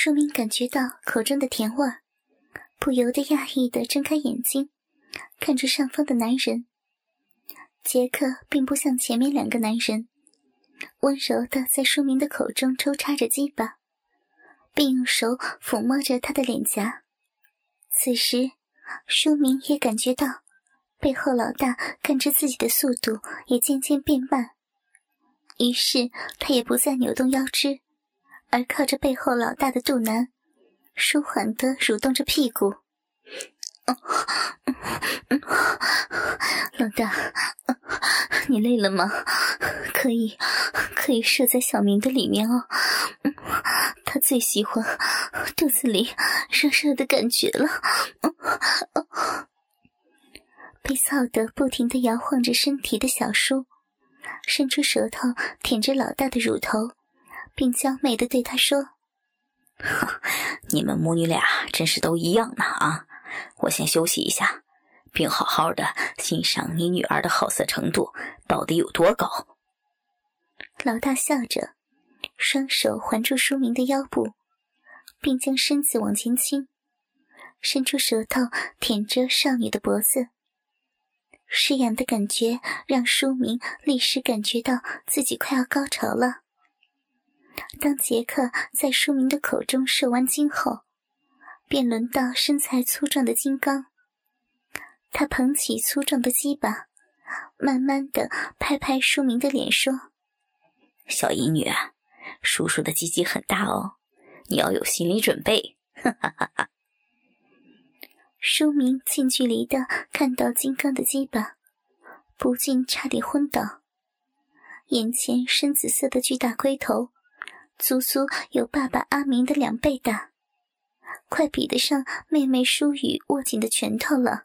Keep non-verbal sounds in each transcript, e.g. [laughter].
书明感觉到口中的甜味，不由得讶异的睁开眼睛，看着上方的男人。杰克并不像前面两个男人，温柔的在书明的口中抽插着鸡巴，并用手抚摸着他的脸颊。此时，书明也感觉到背后老大看着自己的速度也渐渐变慢，于是他也不再扭动腰肢。而靠着背后老大的肚腩，舒缓的蠕动着屁股。老大，你累了吗？可以，可以射在小明的里面哦。他最喜欢肚子里热热的感觉了。被操的不停的摇晃着身体的小叔，伸出舌头舔着老大的乳头。并娇媚的对他说：“你们母女俩真是都一样呢啊！我先休息一下，并好好的欣赏你女儿的好色程度到底有多高。”老大笑着，双手环住书明的腰部，并将身子往前倾，伸出舌头舔着少女的脖子。湿痒的感觉让书明立时感觉到自己快要高潮了。当杰克在书明的口中射完精后，便轮到身材粗壮的金刚。他捧起粗壮的鸡巴，慢慢的拍拍书明的脸，说：“小淫女，叔叔的鸡鸡很大哦，你要有心理准备。”哈哈哈哈书明近距离的看到金刚的鸡巴，不禁差点昏倒。眼前深紫色的巨大龟头。足足有爸爸阿明的两倍大，快比得上妹妹舒雨握紧的拳头了。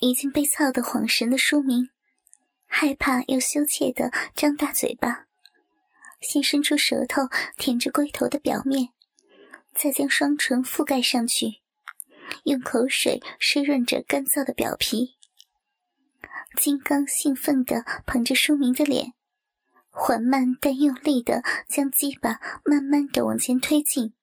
已经被操得恍神的书明，害怕又羞怯的张大嘴巴。先伸出舌头舔着龟头的表面，再将双唇覆盖上去，用口水湿润着干燥的表皮。金刚兴奋地捧着书明的脸，缓慢但用力地将鸡巴慢慢地往前推进，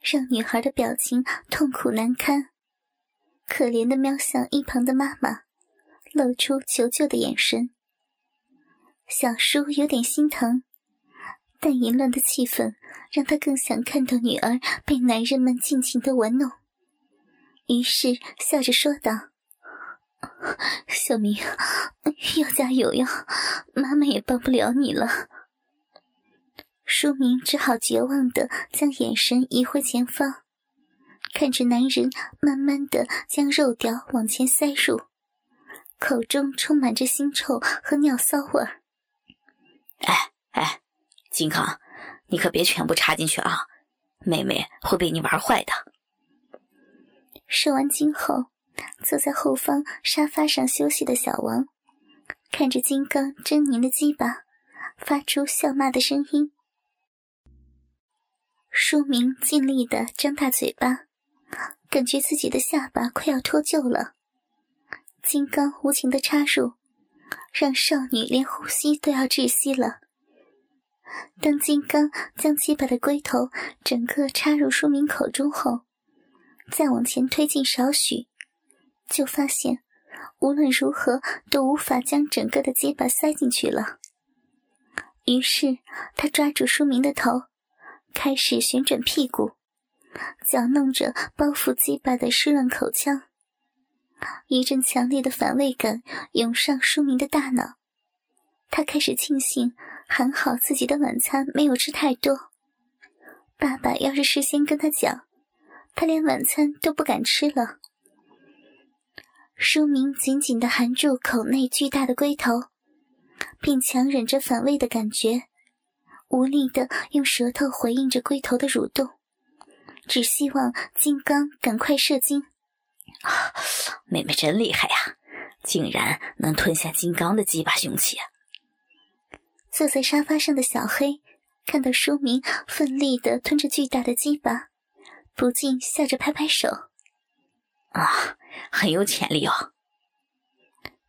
让女孩的表情痛苦难堪，可怜地瞄向一旁的妈妈，露出求救的眼神。小叔有点心疼。但淫乱的气氛让他更想看到女儿被男人们尽情的玩弄，于是笑着说道：“小明，要加油呀，妈妈也帮不了你了。”书明只好绝望的将眼神移回前方，看着男人慢慢的将肉条往前塞入，口中充满着腥臭和尿骚味儿。哎哎。金刚，你可别全部插进去啊！妹妹会被你玩坏的。射完精后，坐在后方沙发上休息的小王，看着金刚狰狞的鸡巴，发出笑骂的声音。书明尽力的张大嘴巴，感觉自己的下巴快要脱臼了。金刚无情的插入，让少女连呼吸都要窒息了。当金刚将鸡巴的龟头整个插入舒明口中后，再往前推进少许，就发现无论如何都无法将整个的鸡巴塞进去了。于是他抓住舒明的头，开始旋转屁股，搅弄着包覆鸡巴的湿润口腔。一阵强烈的反胃感涌上舒明的大脑，他开始庆幸。还好自己的晚餐没有吃太多。爸爸要是事先跟他讲，他连晚餐都不敢吃了。书明紧紧地含住口内巨大的龟头，并强忍着反胃的感觉，无力地用舌头回应着龟头的蠕动，只希望金刚赶快射精。[sighs] 妹妹真厉害呀，竟然能吞下金刚的鸡巴凶器。坐在沙发上的小黑看到书明奋力的吞着巨大的鸡巴，不禁笑着拍拍手：“啊，很有潜力哦。”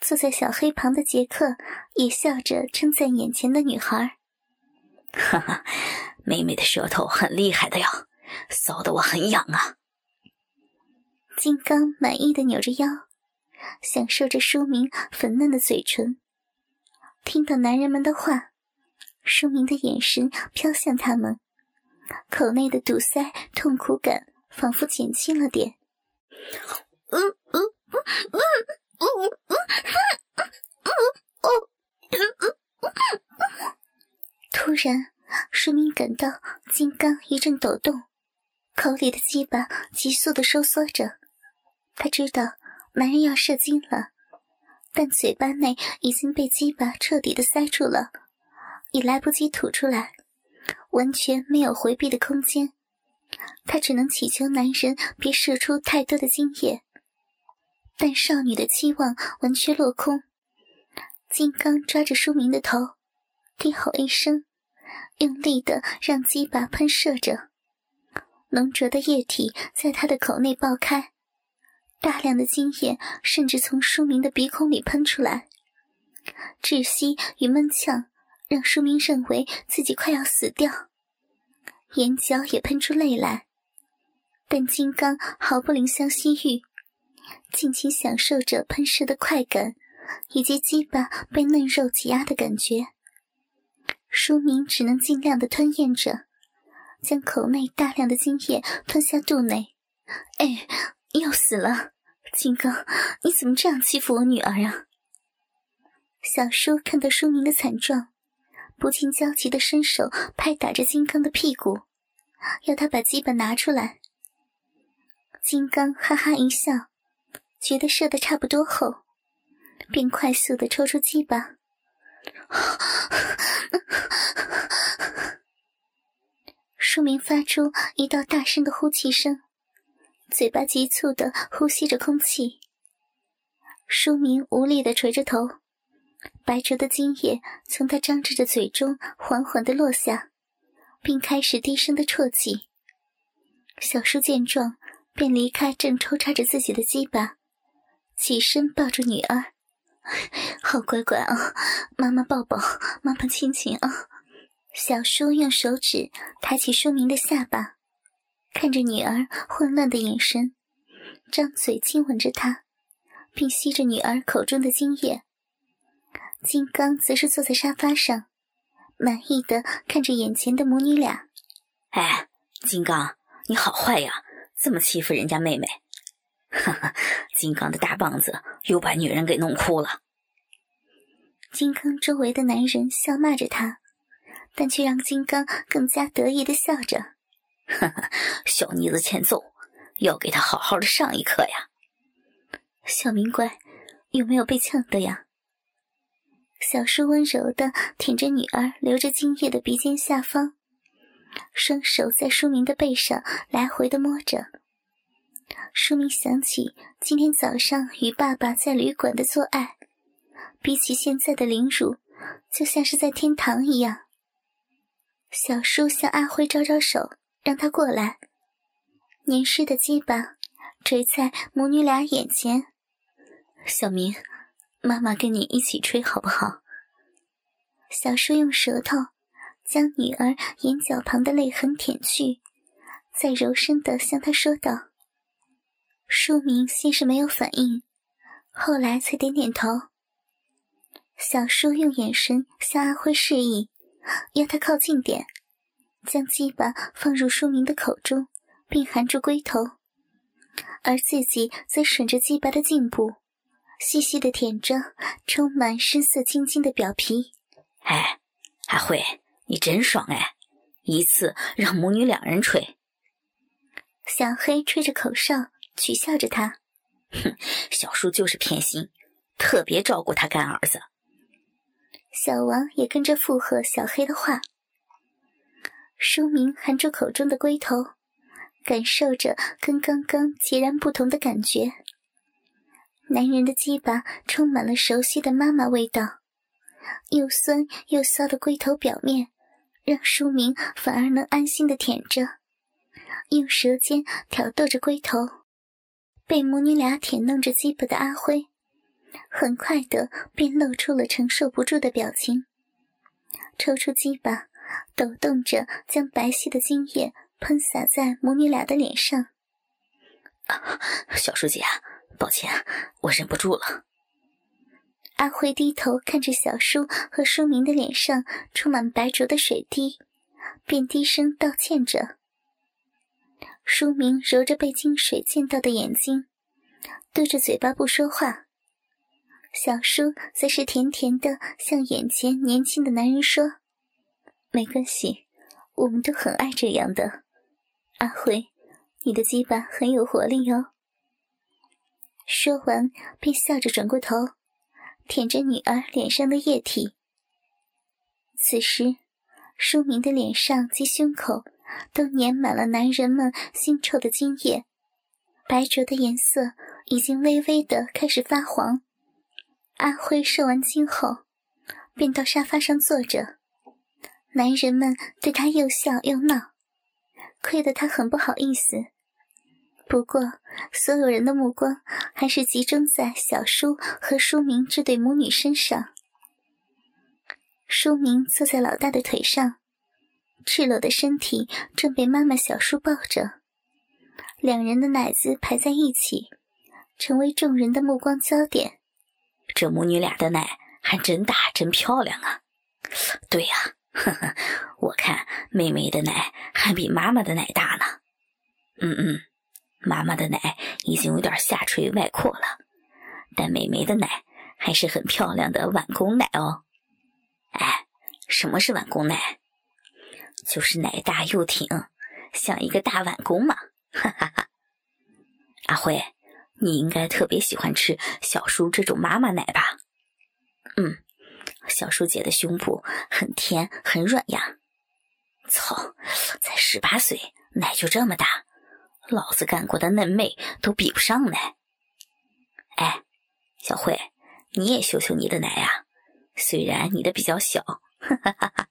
坐在小黑旁的杰克也笑着称赞眼前的女孩：“哈哈，妹妹的舌头很厉害的呀，骚得我很痒啊。”金刚满意的扭着腰，享受着书明粉嫩的嘴唇。听到男人们的话，舒明的眼神飘向他们，口内的堵塞痛苦感仿佛减轻了点。突然，书明感到金刚一阵抖动，口里的鸡巴急速的收缩着。他知道男人要射精了，但嘴巴内已经被鸡巴彻底的塞住了，已来不及吐出来，完全没有回避的空间。他只能祈求男人别射出太多的精液，但少女的期望完全落空。金刚抓着书明的头，低吼一声，用力的让鸡巴喷射着，浓浊的液体在他的口内爆开。大量的精液甚至从书明的鼻孔里喷出来，窒息与闷呛让书明认为自己快要死掉，眼角也喷出泪来。但金刚毫不怜香惜玉，尽情享受着喷射的快感以及鸡巴被嫩肉挤压的感觉。书明只能尽量的吞咽着，将口内大量的精液吞下肚内。哎。要死了，金刚，你怎么这样欺负我女儿啊？小叔看到书明的惨状，不禁焦急的伸手拍打着金刚的屁股，要他把鸡巴拿出来。金刚哈哈一笑，觉得射的差不多后，便快速的抽出鸡巴。书明发出一道大声的呼气声。嘴巴急促的呼吸着空气，书明无力的垂着头，白灼的精液从他张着的嘴中缓缓的落下，并开始低声的啜泣。小叔见状，便离开正抽插着自己的鸡巴，起身抱住女儿：“好乖乖啊，妈妈抱抱，妈妈亲亲啊！”小叔用手指抬起书明的下巴。看着女儿混乱的眼神，张嘴亲吻着她，并吸着女儿口中的精液。金刚则是坐在沙发上，满意的看着眼前的母女俩。哎，金刚，你好坏呀，这么欺负人家妹妹！哈哈，金刚的大棒子又把女人给弄哭了。金刚周围的男人笑骂着他，但却让金刚更加得意的笑着。哈 [laughs] 哈，小妮子欠揍，要给他好好的上一课呀！小明乖，有没有被呛的呀？小叔温柔的舔着女儿流着精液的鼻尖下方，双手在书明的背上来回的摸着。书明想起今天早上与爸爸在旅馆的做爱，比起现在的凌辱，就像是在天堂一样。小叔向阿辉招招手。让他过来，黏湿的鸡巴垂在母女俩眼前。小明，妈妈跟你一起吹好不好？小叔用舌头将女儿眼角旁的泪痕舔去，再柔声的向她说道。书明先是没有反应，后来才点点头。小叔用眼神向阿辉示意，要他靠近点。将鸡巴放入舒明的口中，并含住龟头，而自己则吮着鸡巴的颈部，细细的舔着充满深色青筋的表皮。哎，阿慧，你真爽哎！一次让母女两人吹。小黑吹着口哨，取笑着他：“哼，小叔就是偏心，特别照顾他干儿子。”小王也跟着附和小黑的话。书明含住口中的龟头，感受着跟刚刚截然不同的感觉。男人的鸡巴充满了熟悉的妈妈味道，又酸又骚的龟头表面让书明反而能安心的舔着，用舌尖挑逗着龟头。被母女俩舔弄着鸡巴的阿辉，很快的便露出了承受不住的表情，抽出鸡巴，抖动着将白皙的精液喷洒在母女俩的脸上。小叔姐，抱歉，我忍不住了。阿辉低头看着小叔和书明的脸上充满白浊的水滴，便低声道歉着。书明揉着被金水溅到的眼睛，嘟着嘴巴不说话。小叔则是甜甜的向眼前年轻的男人说：“没关系，我们都很爱这样的。阿辉，你的鸡巴很有活力哦。”说完，便笑着转过头。舔着女儿脸上的液体。此时，舒明的脸上及胸口都粘满了男人们腥臭的精液，白灼的颜色已经微微的开始发黄。阿辉受完惊后，便到沙发上坐着。男人们对他又笑又闹，亏得他很不好意思。不过，所有人的目光还是集中在小叔和舒明这对母女身上。舒明坐在老大的腿上，赤裸的身体正被妈妈小叔抱着，两人的奶子排在一起，成为众人的目光焦点。这母女俩的奶还真大，真漂亮啊！对呀，呵呵，我看妹妹的奶还比妈妈的奶大呢。嗯嗯。妈妈的奶已经有点下垂外扩了，但妹妹的奶还是很漂亮的碗公奶哦。哎，什么是碗公奶？就是奶大又挺，像一个大碗公嘛。哈哈哈。阿辉，你应该特别喜欢吃小叔这种妈妈奶吧？嗯，小叔姐的胸部很甜很软呀。操，才十八岁，奶就这么大。老子干过的嫩妹都比不上呢。哎，小慧，你也秀秀你的奶呀，虽然你的比较小。哈哈哈哈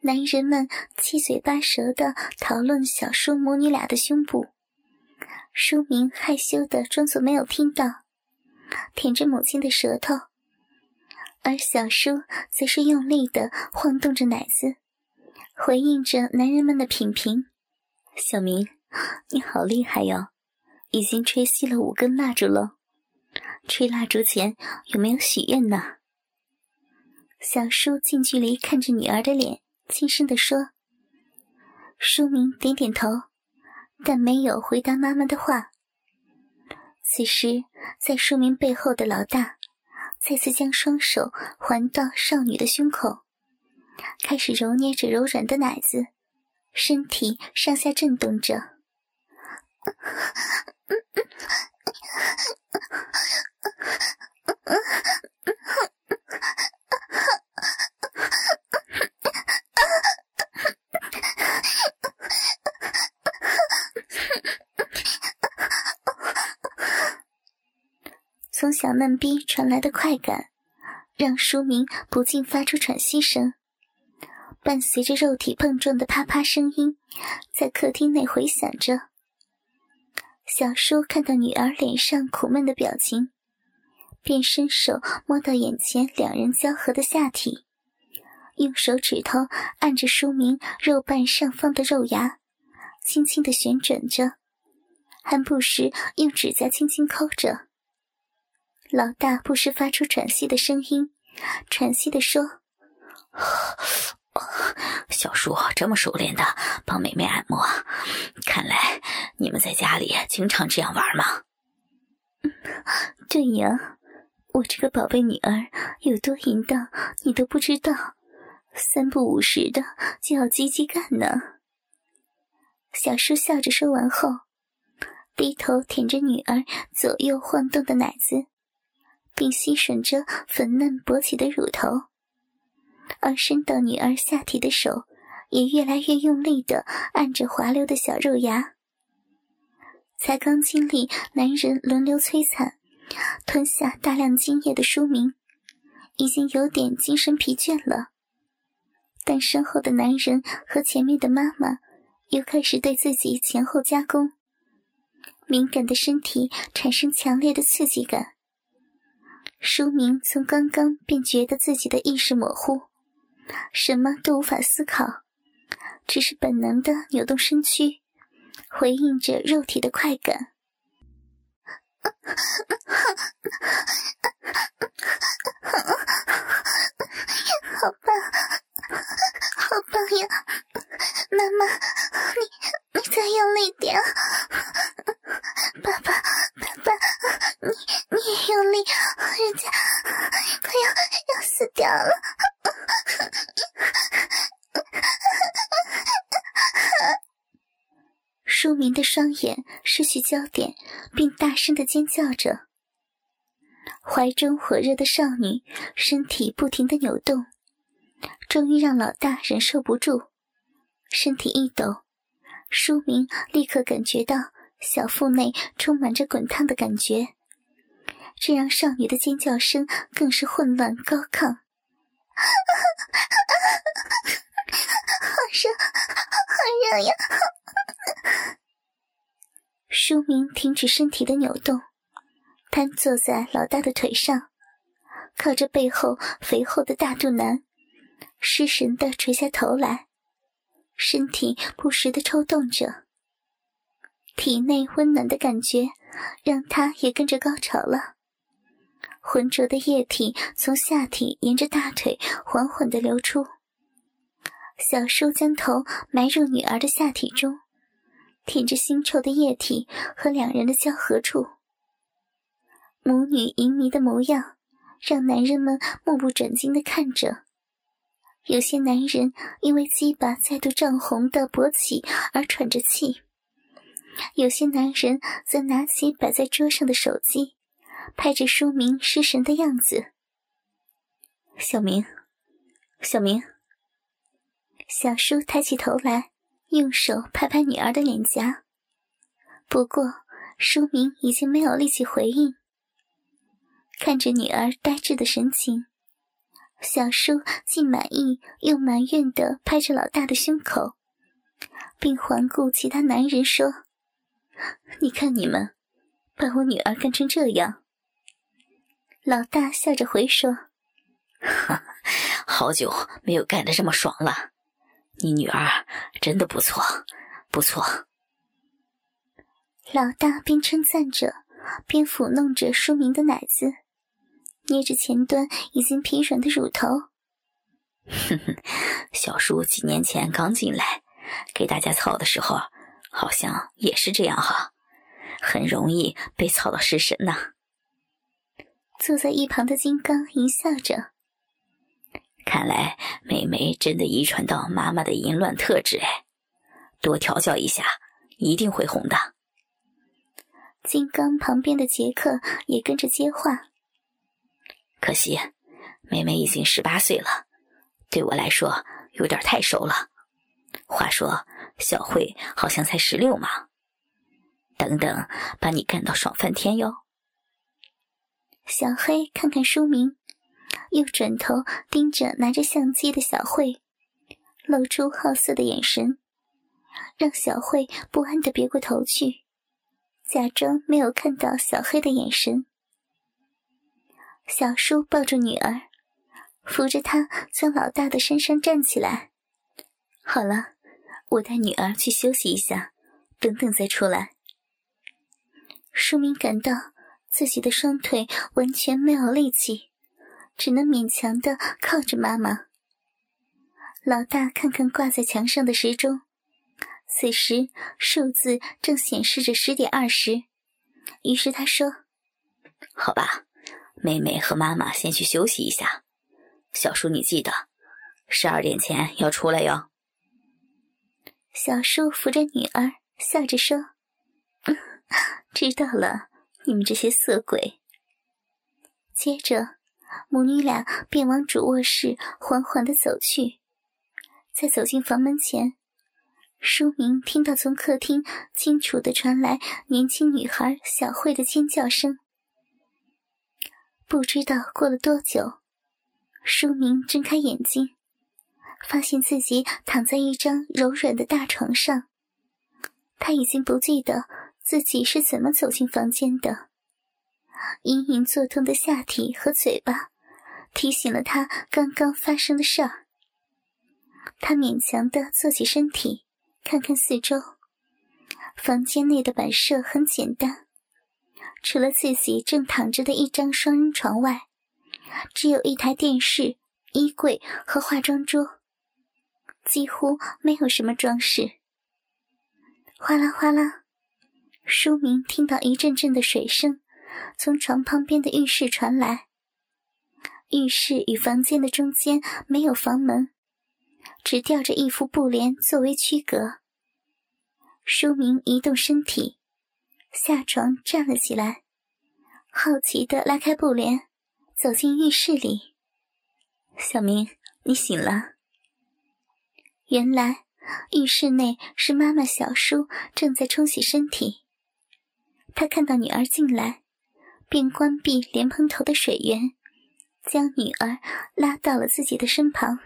男人们七嘴八舌的讨论小叔母女俩的胸部，舒明害羞的装作没有听到，舔着母亲的舌头，而小叔则是用力的晃动着奶子，回应着男人们的品评。小明，你好厉害哟！已经吹熄了五根蜡烛了。吹蜡烛前有没有许愿呢？小叔近距离看着女儿的脸，轻声地说。书明点点头，但没有回答妈妈的话。此时，在书明背后的老大再次将双手环到少女的胸口，开始揉捏着柔软的奶子。身体上下震动着，从小嫩逼传来的快感，让书明不禁发出喘息声。伴随着肉体碰撞的啪啪声音，在客厅内回响着。小叔看到女儿脸上苦闷的表情，便伸手摸到眼前两人交合的下体，用手指头按着书明肉瓣上方的肉芽，轻轻的旋转着，还不时用指甲轻轻抠着。老大不时发出喘息的声音，喘息的说。小叔这么熟练的帮妹妹按摩，看来你们在家里经常这样玩吗？对呀，我这个宝贝女儿有多淫荡，你都不知道，三不五时的就要叽叽干呢。小叔笑着说完后，低头舔着女儿左右晃动的奶子，并吸吮着粉嫩勃起的乳头。而伸到女儿下体的手，也越来越用力的按着滑溜的小肉芽。才刚经历男人轮流摧残、吞下大量精液的书明，已经有点精神疲倦了。但身后的男人和前面的妈妈又开始对自己前后加工，敏感的身体产生强烈的刺激感。书明从刚刚便觉得自己的意识模糊，什么都无法思考，只是本能的扭动身躯，回应着肉体的快感。好棒，好棒呀！妈妈，你你再用力点，爸爸，爸爸，你你也用力，人家快要要死掉了。书明的双眼失去焦点，并大声的尖叫着。怀中火热的少女身体不停的扭动。终于让老大忍受不住，身体一抖，书明立刻感觉到小腹内充满着滚烫的感觉，这让少女的尖叫声更是混乱高亢。好热，好热呀！书明停止身体的扭动，瘫坐在老大的腿上，靠着背后肥厚的大肚腩。失神的垂下头来，身体不时的抽动着。体内温暖的感觉让他也跟着高潮了。浑浊的液体从下体沿着大腿缓缓的流出。小叔将头埋入女儿的下体中，舔着腥臭的液体和两人的交合处。母女淫迷的模样，让男人们目不转睛的看着。有些男人因为鸡巴再度涨红的勃起而喘着气，有些男人则拿起摆在桌上的手机，拍着书明失神的样子。小明，小明。小叔抬起头来，用手拍拍女儿的脸颊，不过书明已经没有力气回应，看着女儿呆滞的神情。小叔既满意又埋怨地拍着老大的胸口，并环顾其他男人说：“你看你们，把我女儿干成这样。”老大笑着回说：“好久没有干得这么爽了，你女儿真的不错，不错。”老大边称赞着，边抚弄着舒明的奶子。捏着前端已经疲软的乳头，哼哼，小叔几年前刚进来，给大家操的时候，好像也是这样哈，很容易被操到失神呐。坐在一旁的金刚淫笑着，看来妹妹真的遗传到妈妈的淫乱特质哎，多调教一下，一定会红的。金刚旁边的杰克也跟着接话。可惜，妹妹已经十八岁了，对我来说有点太熟了。话说，小慧好像才十六嘛。等等，把你干到爽翻天哟！小黑看看书名，又转头盯着拿着相机的小慧，露出好色的眼神，让小慧不安的别过头去，假装没有看到小黑的眼神。小叔抱住女儿，扶着她从老大的身上站起来。好了，我带女儿去休息一下，等等再出来。书明感到自己的双腿完全没有力气，只能勉强的靠着妈妈。老大看看挂在墙上的时钟，此时数字正显示着十点二十，于是他说：“好吧。”妹妹和妈妈先去休息一下，小叔你记得，十二点前要出来哟。小叔扶着女儿，笑着说：“ [laughs] 知道了，你们这些色鬼。”接着，母女俩便往主卧室缓缓的走去。在走进房门前，书明听到从客厅清楚的传来年轻女孩小慧的尖叫声。不知道过了多久，书明睁开眼睛，发现自己躺在一张柔软的大床上。他已经不记得自己是怎么走进房间的。隐隐作痛的下体和嘴巴，提醒了他刚刚发生的事儿。他勉强的坐起身体，看看四周。房间内的摆设很简单，除了自己正躺着的一张双人床外，只有一台电视、衣柜和化妆桌，几乎没有什么装饰。哗啦哗啦，书明听到一阵阵的水声。从床旁边的浴室传来。浴室与房间的中间没有房门，只吊着一副布帘作为区隔。书明移动身体，下床站了起来，好奇地拉开布帘，走进浴室里。小明，你醒了。原来浴室内是妈妈小叔正在冲洗身体。他看到女儿进来。便关闭莲蓬头的水源，将女儿拉到了自己的身旁。